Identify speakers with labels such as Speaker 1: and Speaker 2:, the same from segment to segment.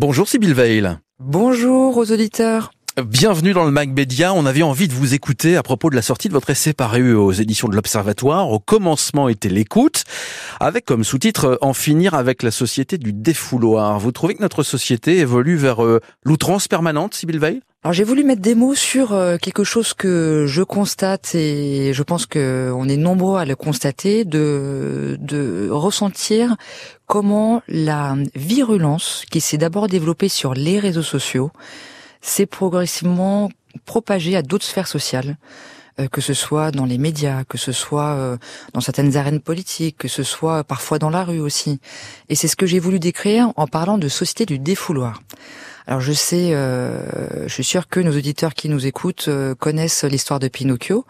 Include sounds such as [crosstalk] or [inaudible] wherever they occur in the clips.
Speaker 1: Bonjour Sybille Veil.
Speaker 2: Bonjour aux auditeurs.
Speaker 1: Bienvenue dans le Macbédia. On avait envie de vous écouter à propos de la sortie de votre essai paru aux éditions de l'Observatoire. Au commencement était l'écoute, avec comme sous-titre En finir avec la société du défouloir. Vous trouvez que notre société évolue vers euh, l'outrance permanente, Sybille Veil?
Speaker 2: Alors j'ai voulu mettre des mots sur euh, quelque chose que je constate et je pense que on est nombreux à le constater, de, de ressentir comment la virulence qui s'est d'abord développée sur les réseaux sociaux s'est progressivement propagée à d'autres sphères sociales euh, que ce soit dans les médias, que ce soit euh, dans certaines arènes politiques, que ce soit parfois dans la rue aussi. Et c'est ce que j'ai voulu décrire en parlant de société du défouloir. Alors je sais, euh, je suis sûr que nos auditeurs qui nous écoutent euh, connaissent l'histoire de Pinocchio.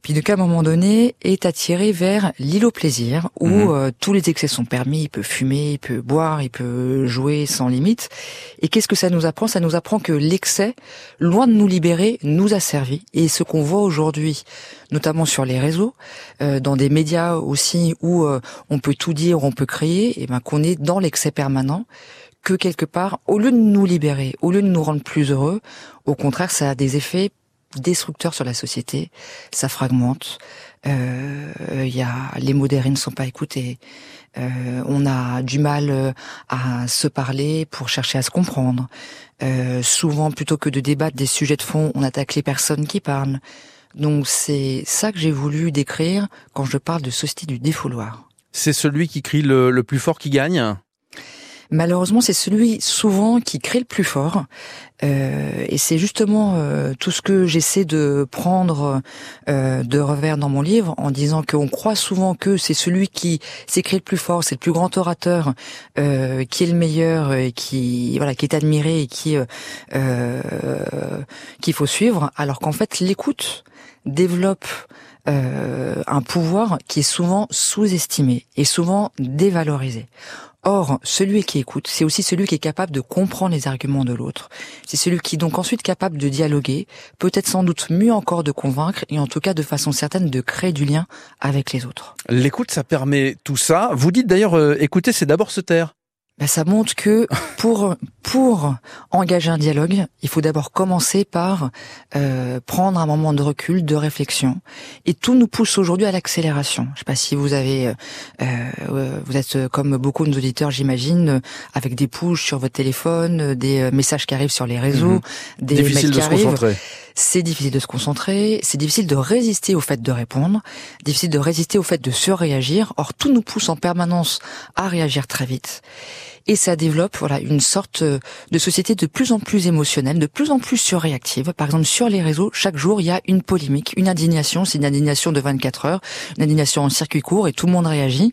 Speaker 2: Pinocchio, à un moment donné, est attiré vers l'île au plaisir, où mhm. euh, tous les excès sont permis. Il peut fumer, il peut boire, il peut jouer sans limite. Et qu'est-ce que ça nous apprend? Ça nous apprend que l'excès, loin de nous libérer, nous a servi. Et ce qu'on voit aujourd'hui, notamment sur les réseaux, dans des médias aussi où on peut tout dire, on peut créer, et eh ben qu'on est dans l'excès permanent que quelque part, au lieu de nous libérer, au lieu de nous rendre plus heureux, au contraire, ça a des effets destructeurs sur la société. Ça fragmente. Euh, y a, les modérés ne sont pas écoutés. Euh, on a du mal euh, à se parler pour chercher à se comprendre. Euh, souvent, plutôt que de débattre des sujets de fond, on attaque les personnes qui parlent. Donc c'est ça que j'ai voulu décrire quand je parle de société du défouloir.
Speaker 1: C'est celui qui crie le plus fort qui gagne?
Speaker 2: Malheureusement, c'est celui souvent qui crée le plus fort. Euh, et c'est justement euh, tout ce que j'essaie de prendre euh, de revers dans mon livre en disant qu'on croit souvent que c'est celui qui s'écrit le plus fort, c'est le plus grand orateur, euh, qui est le meilleur, et qui voilà, qui est admiré et qui qu'il faut suivre, alors qu'en fait l'écoute développe un pouvoir qui est souvent sous-estimé et souvent dévalorisé. Or, celui qui écoute, c'est aussi celui qui est capable de comprendre les arguments de l'autre. C'est celui qui est donc ensuite capable de dialoguer, peut-être sans doute mieux encore de convaincre et en tout cas de façon certaine de créer du lien avec les autres.
Speaker 1: L'écoute, ça permet tout ça. Vous dites d'ailleurs, euh, écouter, c'est d'abord se taire
Speaker 2: ben, ça montre que pour pour engager un dialogue, il faut d'abord commencer par euh, prendre un moment de recul, de réflexion, et tout nous pousse aujourd'hui à l'accélération. Je sais pas si vous avez, euh, euh vous êtes comme beaucoup de nos auditeurs, j'imagine, avec des push sur votre téléphone, des euh, messages qui arrivent sur les réseaux, mhm. des
Speaker 1: difficile
Speaker 2: mails qui
Speaker 1: arrivent.
Speaker 2: C'est difficile de se concentrer, c'est difficile de résister au fait de répondre, difficile de résister au fait de surréagir. Or, tout nous pousse en permanence à réagir très vite et ça développe voilà une sorte euh, de société de plus en plus émotionnelle, de plus en plus surréactive. Par exemple, sur les réseaux, chaque jour, il y a une polémique, une indignation. C'est une indignation de 24 heures, une indignation en circuit court et tout le monde réagit.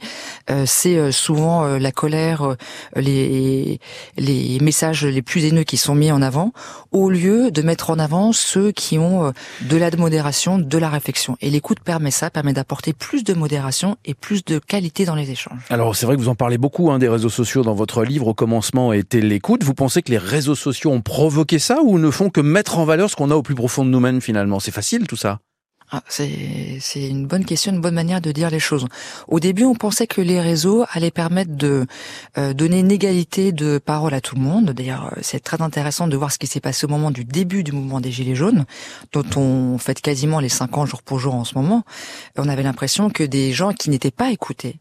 Speaker 2: Euh, c'est euh, souvent la colère, les, les messages les plus haineux qui sont mis en avant, au lieu de mettre en avant ceux qui ont de la modération, de la réflexion. Et l'écoute permet ça, permet d'apporter plus de modération et plus de qualité dans les échanges.
Speaker 1: Alors c'est vrai que vous en parlez beaucoup hein, des réseaux sociaux dans votre livre au commencement était l'écoute. Vous pensez que les réseaux sociaux ont provoqué ça ou ne font que mettre en valeur ce qu'on a au plus profond de nous-mêmes finalement? C'est facile tout ça
Speaker 2: ah, c'est une bonne question, une bonne manière de dire les choses. Au début, on pensait que les réseaux allaient permettre de euh, donner une égalité de parole à tout le monde. D'ailleurs, euh, c'est très intéressant de voir ce qui s'est passé au moment du début du mouvement des Gilets jaunes, dont on fête quasiment les cinq ans jour pour jour en ce moment. On avait l'impression que des gens qui n'étaient pas écoutés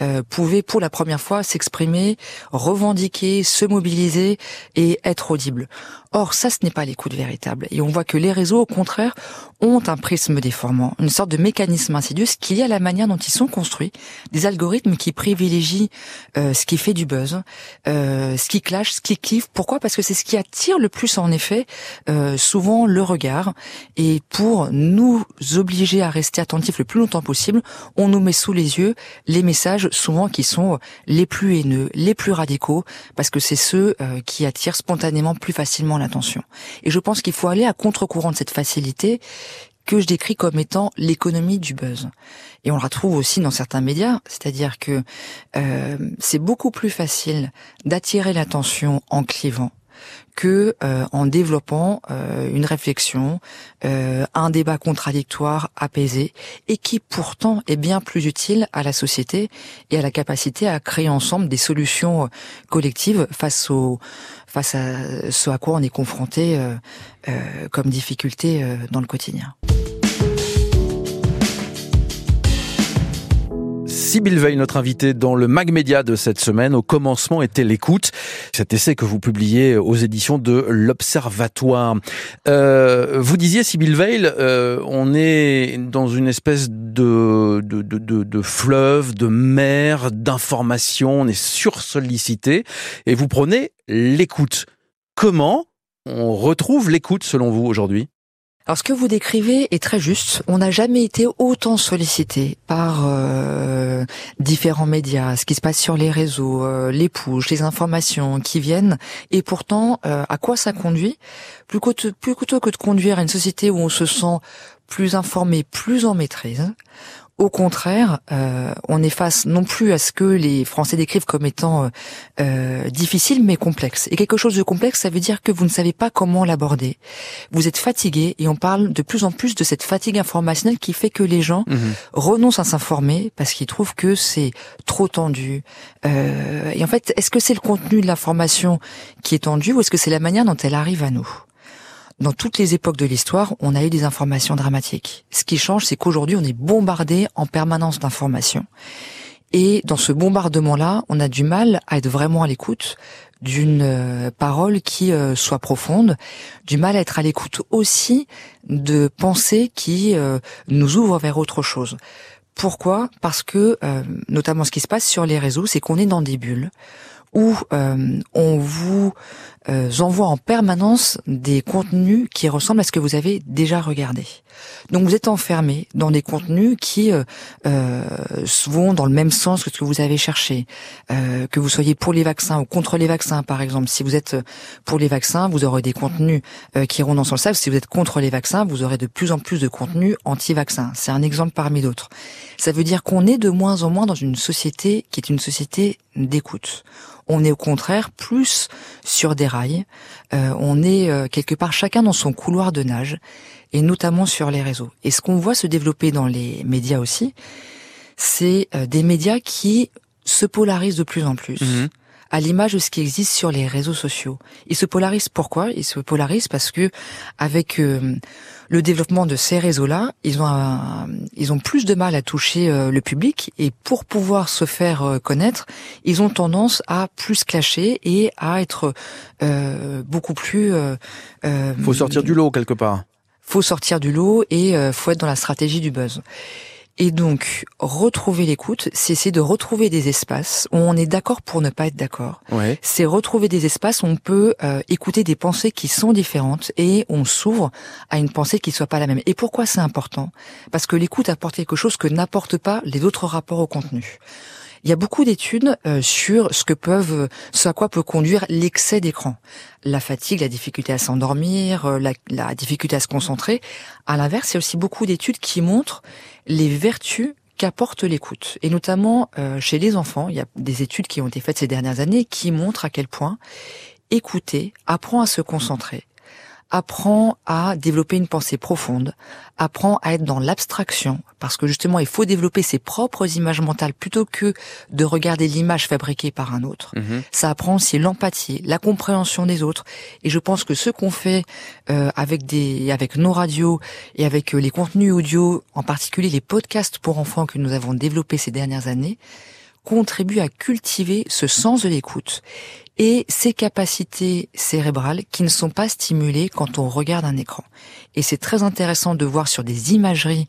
Speaker 2: euh, pouvaient pour la première fois s'exprimer, revendiquer, se mobiliser et être audibles. Or, ça, ce n'est pas l'écoute véritable. Et on voit que les réseaux, au contraire, ont un prisme déformant, une sorte de mécanisme insidieux, ce qui est à la manière dont ils sont construits, des algorithmes qui privilégient euh, ce qui fait du buzz, euh, ce qui clash, ce qui kiffe. Pourquoi? Parce que c'est ce qui attire le plus, en effet, euh, souvent le regard. Et pour nous obliger à rester attentifs le plus longtemps possible, on nous met sous les yeux les messages souvent qui sont les plus haineux, les plus radicaux, parce que c'est ceux qui attirent spontanément plus facilement Et je pense qu'il faut aller à contre-courant de cette facilité que je décris comme étant l'économie du buzz. Et on le retrouve aussi dans certains médias, c'est-à-dire que euh, c'est beaucoup plus facile d'attirer l'attention en clivant, que euh, en développant euh, une réflexion, euh, un débat contradictoire apaisé, et qui pourtant est bien plus utile à la société et à la capacité à créer ensemble des solutions collectives face au face à ce à quoi on est confronté comme difficulté dans le quotidien.
Speaker 1: Sybille Veil, notre invitée dans le Mag Média de cette semaine. Au commencement était l'écoute. Cet essai que vous publiez aux éditions de l'Observatoire. Euh, vous disiez, Sybille Veil, euh, on est dans une espèce de, de, de, de fleuve, de mer, d'informations. On est sursollicité. Et vous prenez l'écoute. Comment on retrouve l'écoute selon vous aujourd'hui?
Speaker 2: Alors ce que vous décrivez est très juste. On n'a jamais été autant sollicité par euh, différents médias, ce qui se passe sur les réseaux, euh, les push, les informations qui viennent. Et pourtant, euh, à quoi ça conduit? Plus plus plutôt que de conduire à une société où on se sent plus informé, plus en maîtrise, au contraire, euh, on est face non plus à ce que les Français décrivent comme étant euh, euh, difficile, mais complexe. Et quelque chose de complexe, ça veut dire que vous ne savez pas comment l'aborder. Vous êtes fatigué, et on parle de plus en plus de cette fatigue informationnelle qui fait que les gens mhm. renoncent à s'informer parce qu'ils trouvent que c'est trop tendu. et en fait, est-ce que c'est le contenu de l'information qui est tendu, ou est-ce que c'est la manière dont elle arrive à nous? Dans toutes les époques de l'histoire, on a eu des informations dramatiques. Ce qui change, c'est qu'aujourd'hui, on est bombardé en permanence d'informations. Et dans ce bombardement-là, on a du mal à être vraiment à l'écoute d'une euh, parole qui euh, soit profonde, du mal à être à l'écoute aussi de pensées qui euh, nous ouvrent vers autre chose. Pourquoi? Parce que, notamment ce qui se passe sur les réseaux, c'est qu'on est dans des bulles où euh, on vous euh, envoie en permanence des contenus qui ressemblent à ce que vous avez déjà regardé. Donc vous êtes enfermé dans des contenus qui euh, vont dans le même sens que ce que vous avez cherché. que vous soyez pour les vaccins ou contre les vaccins, par exemple. Si vous êtes pour les vaccins, vous aurez des contenus qui iront dans ce sens. Si vous êtes contre les vaccins, vous aurez de plus en plus de contenus anti-vaccins. C'est un exemple parmi d'autres. Ça veut dire qu'on est de moins en moins dans une société qui est une société d'écoute on est au contraire plus sur des rails. Euh, on est euh, quelque part chacun dans son couloir de nage, et notamment sur les réseaux. Et ce qu'on voit se développer dans les médias aussi, c'est euh, des médias qui se polarisent de plus en plus. Mhm à l'image de ce qui existe sur les réseaux sociaux. Ils se polarisent pourquoi Ils se polarisent parce que avec euh, le développement de ces réseaux-là, ils ont ils ont plus de mal à toucher euh, le public et pour pouvoir se faire euh, connaître, ils ont tendance à plus clasher et à être beaucoup plus.
Speaker 1: faut sortir du lot quelque part.
Speaker 2: Faut sortir du lot et faut être dans la stratégie du buzz. Et donc, retrouver l'écoute, c'est essayer de retrouver des espaces où on est d'accord pour ne pas être d'accord. C'est retrouver des espaces où on peut euh, écouter des pensées qui sont différentes et on s'ouvre à une pensée qui soit pas la même. Et pourquoi c'est important? Parce que l'écoute apporte quelque chose que n'apportent pas les autres rapports au contenu. Il y a beaucoup d'études euh, sur ce que peuvent, ce à quoi peut conduire l'excès d'écran. La fatigue, la difficulté à s'endormir, euh, la, difficulté à se concentrer. À l'inverse, il y a aussi beaucoup d'études qui montrent les vertus qu'apporte l'écoute. Et notamment euh, chez les enfants, il y a des études qui ont été faites ces dernières années qui montrent à quel point écouter apprend à se concentrer, apprend à développer une pensée profonde, apprend à être dans l'abstraction, parce que justement il faut développer ses propres images mentales plutôt que de regarder l'image fabriquée par un autre. Mhm. Ça apprend aussi l'empathie, la compréhension des autres. Et je pense que ce qu'on fait euh, avec des, avec nos radios et avec euh, les contenus audio, en particulier les podcasts pour enfants que nous avons développés ces dernières années, contribue à cultiver ce sens de l'écoute et ces capacités cérébrales qui ne sont pas stimulées quand on regarde un écran. Et c'est très intéressant de voir sur des imageries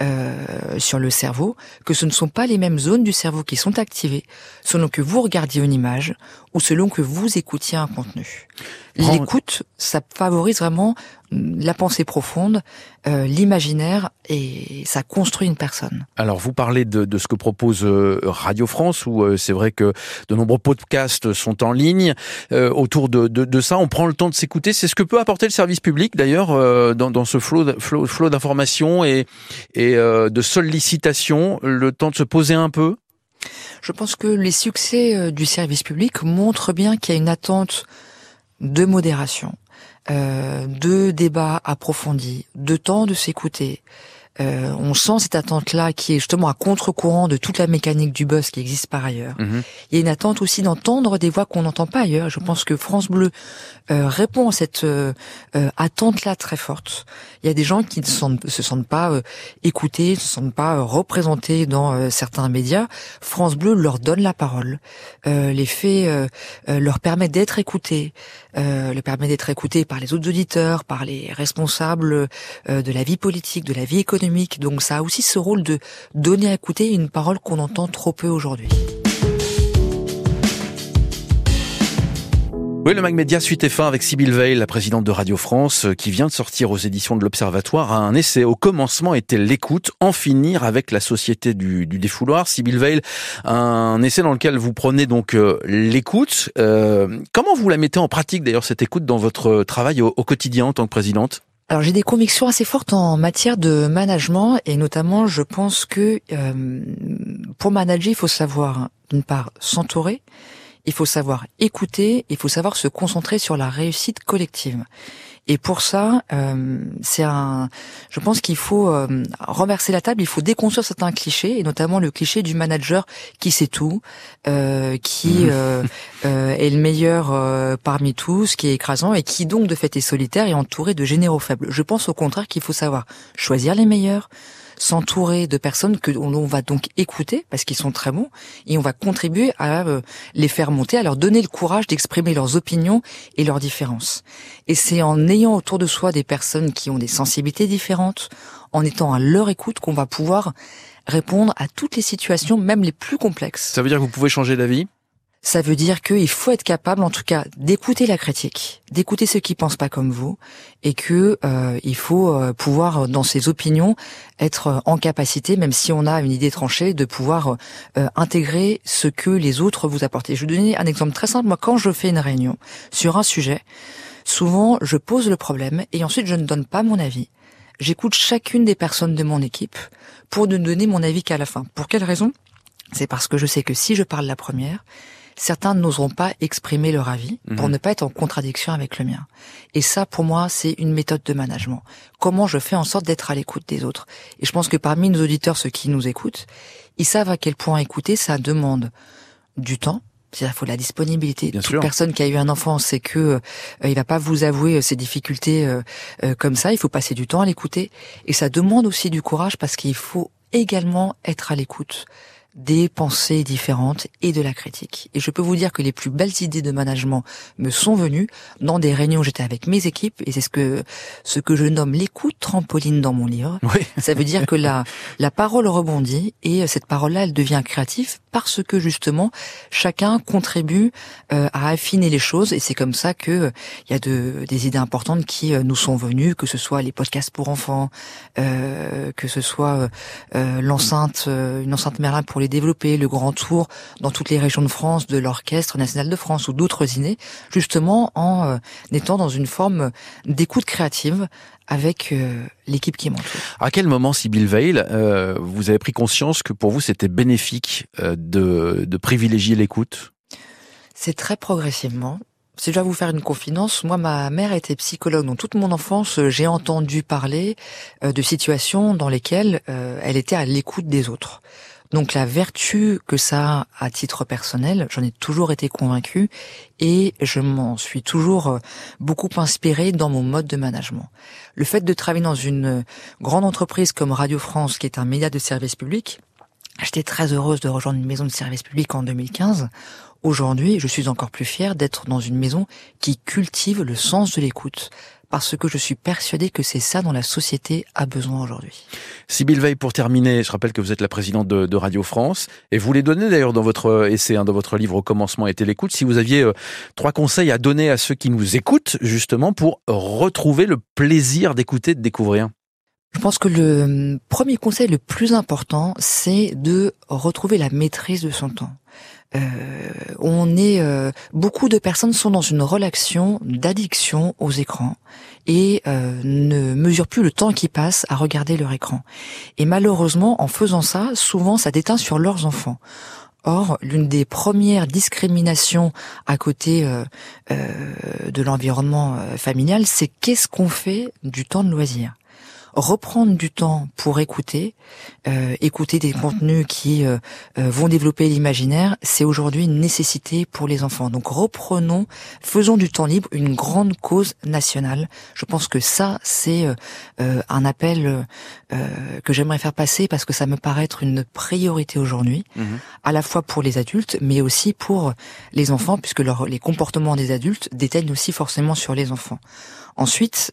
Speaker 2: euh, sur le cerveau que ce ne sont pas les mêmes zones du cerveau qui sont activées selon que vous regardiez une image ou selon que vous écoutiez un contenu. L'écoute, ça favorise vraiment la pensée profonde, euh, l'imaginaire, et ça construit une personne.
Speaker 1: Alors, vous parlez de, de ce que propose euh, Radio France, où euh, c'est vrai que de nombreux podcasts sont en ligne autour de, de, de, ça. On prend le temps de s'écouter. C'est ce que peut apporter le service public, d'ailleurs, dans, dans ce flot, flot, flot d'informations et, et de sollicitations. Le temps de se poser un peu?
Speaker 2: Je pense que les succès du service public montrent bien qu'il y a une attente de modération, euh, de débats approfondis, de temps de s'écouter, euh, on sent cette attente-là qui est justement à contre-courant de toute la mécanique du buzz qui existe par ailleurs. Mhm. Il y a une attente aussi d'entendre des voix qu'on n'entend pas ailleurs. Je pense que France Bleu euh, répond à cette euh, attente-là très forte. Il y a des gens qui ne se sentent pas écoutés, ne se sentent pas représentés dans certains médias. France Bleu leur donne la parole, les fait leur permet d'être écoutés, euh, leur permet d'être écoutés par les autres auditeurs, par les responsables de la vie politique, de la vie économique donc ça a aussi ce rôle de donner à écouter une parole qu'on entend trop peu aujourd'hui.
Speaker 1: Oui, le Mag Média suite et fin avec Sybille Veil, la présidente de Radio France, euh, qui vient de sortir aux éditions de l'Observatoire un essai. Au commencement était l'écoute, en finir avec la société du, défouloir. Sybille Veil, un essai dans lequel vous prenez donc euh, l'écoute. Euh, comment vous la mettez en pratique d'ailleurs cette écoute dans votre travail au quotidien en tant que présidente?
Speaker 2: Alors j'ai des convictions assez fortes en matière de management et notamment je pense que euh, pour manager il faut savoir d'une part s'entourer, il faut savoir écouter, il faut savoir se concentrer sur la réussite collective. Et pour ça, euh, c'est un. Je pense qu'il faut euh, renverser la table. Il faut déconstruire certains clichés, et notamment le cliché du manager qui sait tout, euh, qui mmh. est le meilleur parmi tous, qui est écrasant et qui donc de fait est solitaire et entouré de généraux faibles. Je pense au contraire qu'il faut savoir choisir les meilleurs, s'entourer de personnes que l'on va donc écouter parce qu'ils sont très bons et on va contribuer à euh, les faire monter, à leur donner le courage d'exprimer leurs opinions et leurs différences. Et c'est en ayant autour de soi des personnes qui ont des sensibilités différentes, en étant à leur écoute qu'on va pouvoir répondre à toutes les situations, même les plus complexes.
Speaker 1: Ça veut dire que vous pouvez changer d'avis?
Speaker 2: Ça veut dire qu'il faut être capable, en tout cas, d'écouter la critique, d'écouter ceux qui pensent pas comme vous, et que euh, il faut euh, pouvoir, dans ses opinions, être en capacité, même si on a une idée tranchée, de pouvoir euh, intégrer ce que les autres vous apportent. je vais vous donner un exemple très simple. Moi, quand je fais une réunion sur un sujet, souvent je pose le problème et ensuite je ne donne pas mon avis. J'écoute chacune des personnes de mon équipe pour ne donner mon avis qu'à la fin. Pour quelle raison? C'est parce que je sais que si je parle la première, certains n'oseront pas exprimer leur avis pour mhm. ne pas être en contradiction avec le mien. Et ça, pour moi, c'est une méthode de management. Comment je fais en sorte d'être à l'écoute des autres. Et je pense que parmi nos auditeurs, ceux qui nous écoutent, ils savent à quel point écouter, ça demande du temps, c'est-à-dire, il faut de la disponibilité. Toute personne qui a eu un enfant sait que euh, il va pas vous avouer euh, ses difficultés euh, comme ça. Il faut passer du temps à l'écouter, et ça demande aussi du courage parce qu'il faut également être à l'écoute des pensées différentes et de la critique. Et je peux vous dire que les plus belles idées de management me sont venues dans des réunions où j'étais avec mes équipes et c'est ce que ce que je nomme l'écoute trampoline dans mon livre. [laughs] Ça veut dire que la la parole rebondit et cette parole-là elle devient créative parce que justement chacun contribue euh, à affiner les choses et c'est comme ça que il y a de des idées importantes qui euh, nous sont venues que ce soit les podcasts pour enfants, euh, que ce soit l'enceinte une enceinte Merlin pour les développer, le grand tour dans toutes les régions de France de l'Orchestre national de France ou d'autres idées, justement en euh, étant dans une forme d'écoute créative avec euh, l'équipe qui m'entoure.
Speaker 1: À quel moment, Sybille Veil, euh, vous avez pris conscience que pour vous c'était bénéfique de, de privilégier l'écoute?
Speaker 2: C'est très progressivement. Si je dois vous faire une confidence, moi, ma mère était psychologue, donc toute mon enfance, j'ai entendu parler de situations dans lesquelles elle était à l'écoute des autres. Donc la vertu que ça a à titre personnel, j'en ai toujours été convaincu et je m'en suis toujours euh, beaucoup inspiré dans mon mode de management. Le fait de travailler dans une grande entreprise comme Radio France, qui est un média de service public, j'étais très heureuse de rejoindre une maison de service public en 2015. Aujourd'hui, je suis encore plus fière d'être dans une maison qui cultive le sens de l'écoute, parce que je suis persuadé que c'est ça dont la société a besoin aujourd'hui.
Speaker 1: Sybille Veil, pour terminer, je rappelle que vous êtes la présidente de, Radio France, et vous les donnez d'ailleurs dans votre essai, hein, dans votre livre Au commencement était l'écoute, si vous aviez euh, trois conseils à donner à ceux qui nous écoutent, justement, pour retrouver le plaisir d'écouter, de découvrir.
Speaker 2: Je pense que le hum, premier conseil le plus important, c'est de retrouver la maîtrise de son temps. Euh, on est euh, beaucoup de personnes sont dans une relation d'addiction aux écrans et euh, ne mesurent plus le temps qui passe à regarder leur écran. Et malheureusement, en faisant ça, souvent ça déteint sur leurs enfants. Or, l'une des premières discriminations à côté euh, euh, de l'environnement euh, familial, c'est qu'est-ce qu'on fait du temps de loisir reprendre du temps pour écouter, euh, écouter des contenus qui euh, euh, vont développer l'imaginaire, c'est aujourd'hui une nécessité pour les enfants. Donc reprenons, faisons du temps libre une grande cause nationale. Je pense que ça, c'est un appel que j'aimerais faire passer parce que ça me paraît être une priorité aujourd'hui, mhm. à la fois pour les adultes, mais aussi pour les enfants, puisque les comportements des adultes déteignent aussi forcément sur les enfants. Ensuite,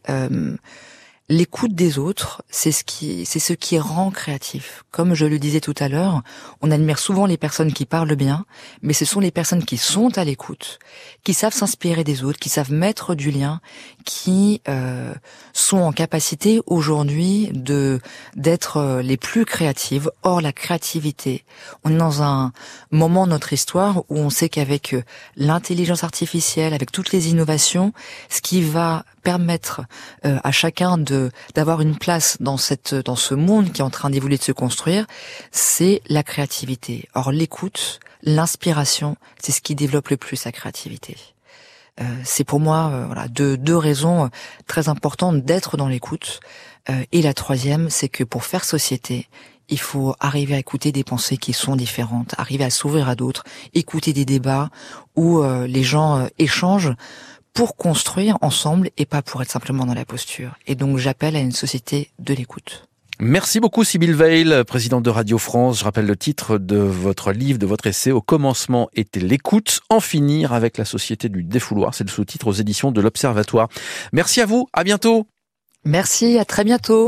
Speaker 2: L'écoute des autres, c'est ce qui, c'est ce qui rend créatif. Comme je le disais tout à l'heure, on admire souvent les personnes qui parlent bien, mais ce sont les personnes qui sont à l'écoute, qui savent s'inspirer des autres, qui savent mettre du lien, qui euh, sont en capacité aujourd'hui de d'être euh, les plus créatives. Or, la créativité, on est dans un moment de notre histoire où on sait qu'avec euh, l'intelligence artificielle, avec toutes les innovations, ce qui va permettre euh, à chacun de d'avoir une place dans cette dans ce monde qui est en train d'évoluer de se construire, c'est la créativité. Or l'écoute, l'inspiration, c'est ce qui développe le plus la créativité. Euh, c'est pour moi euh, voilà deux, deux raisons très importantes d'être dans l'écoute. et la troisième, c'est que pour faire société, il faut arriver à écouter des pensées qui sont différentes, arriver à s'ouvrir à d'autres, écouter des débats où les gens échangent pour construire ensemble et pas pour être simplement dans la posture. Et donc j'appelle à une société de l'écoute.
Speaker 1: Merci beaucoup Sybille Veil, présidente de Radio France. Je rappelle le titre de votre livre, de votre essai. Au commencement était l'écoute, en finir avec la société du défouloir. C'est le sous-titre aux éditions de l'Observatoire. Merci à vous, à bientôt.
Speaker 2: Merci, à très bientôt.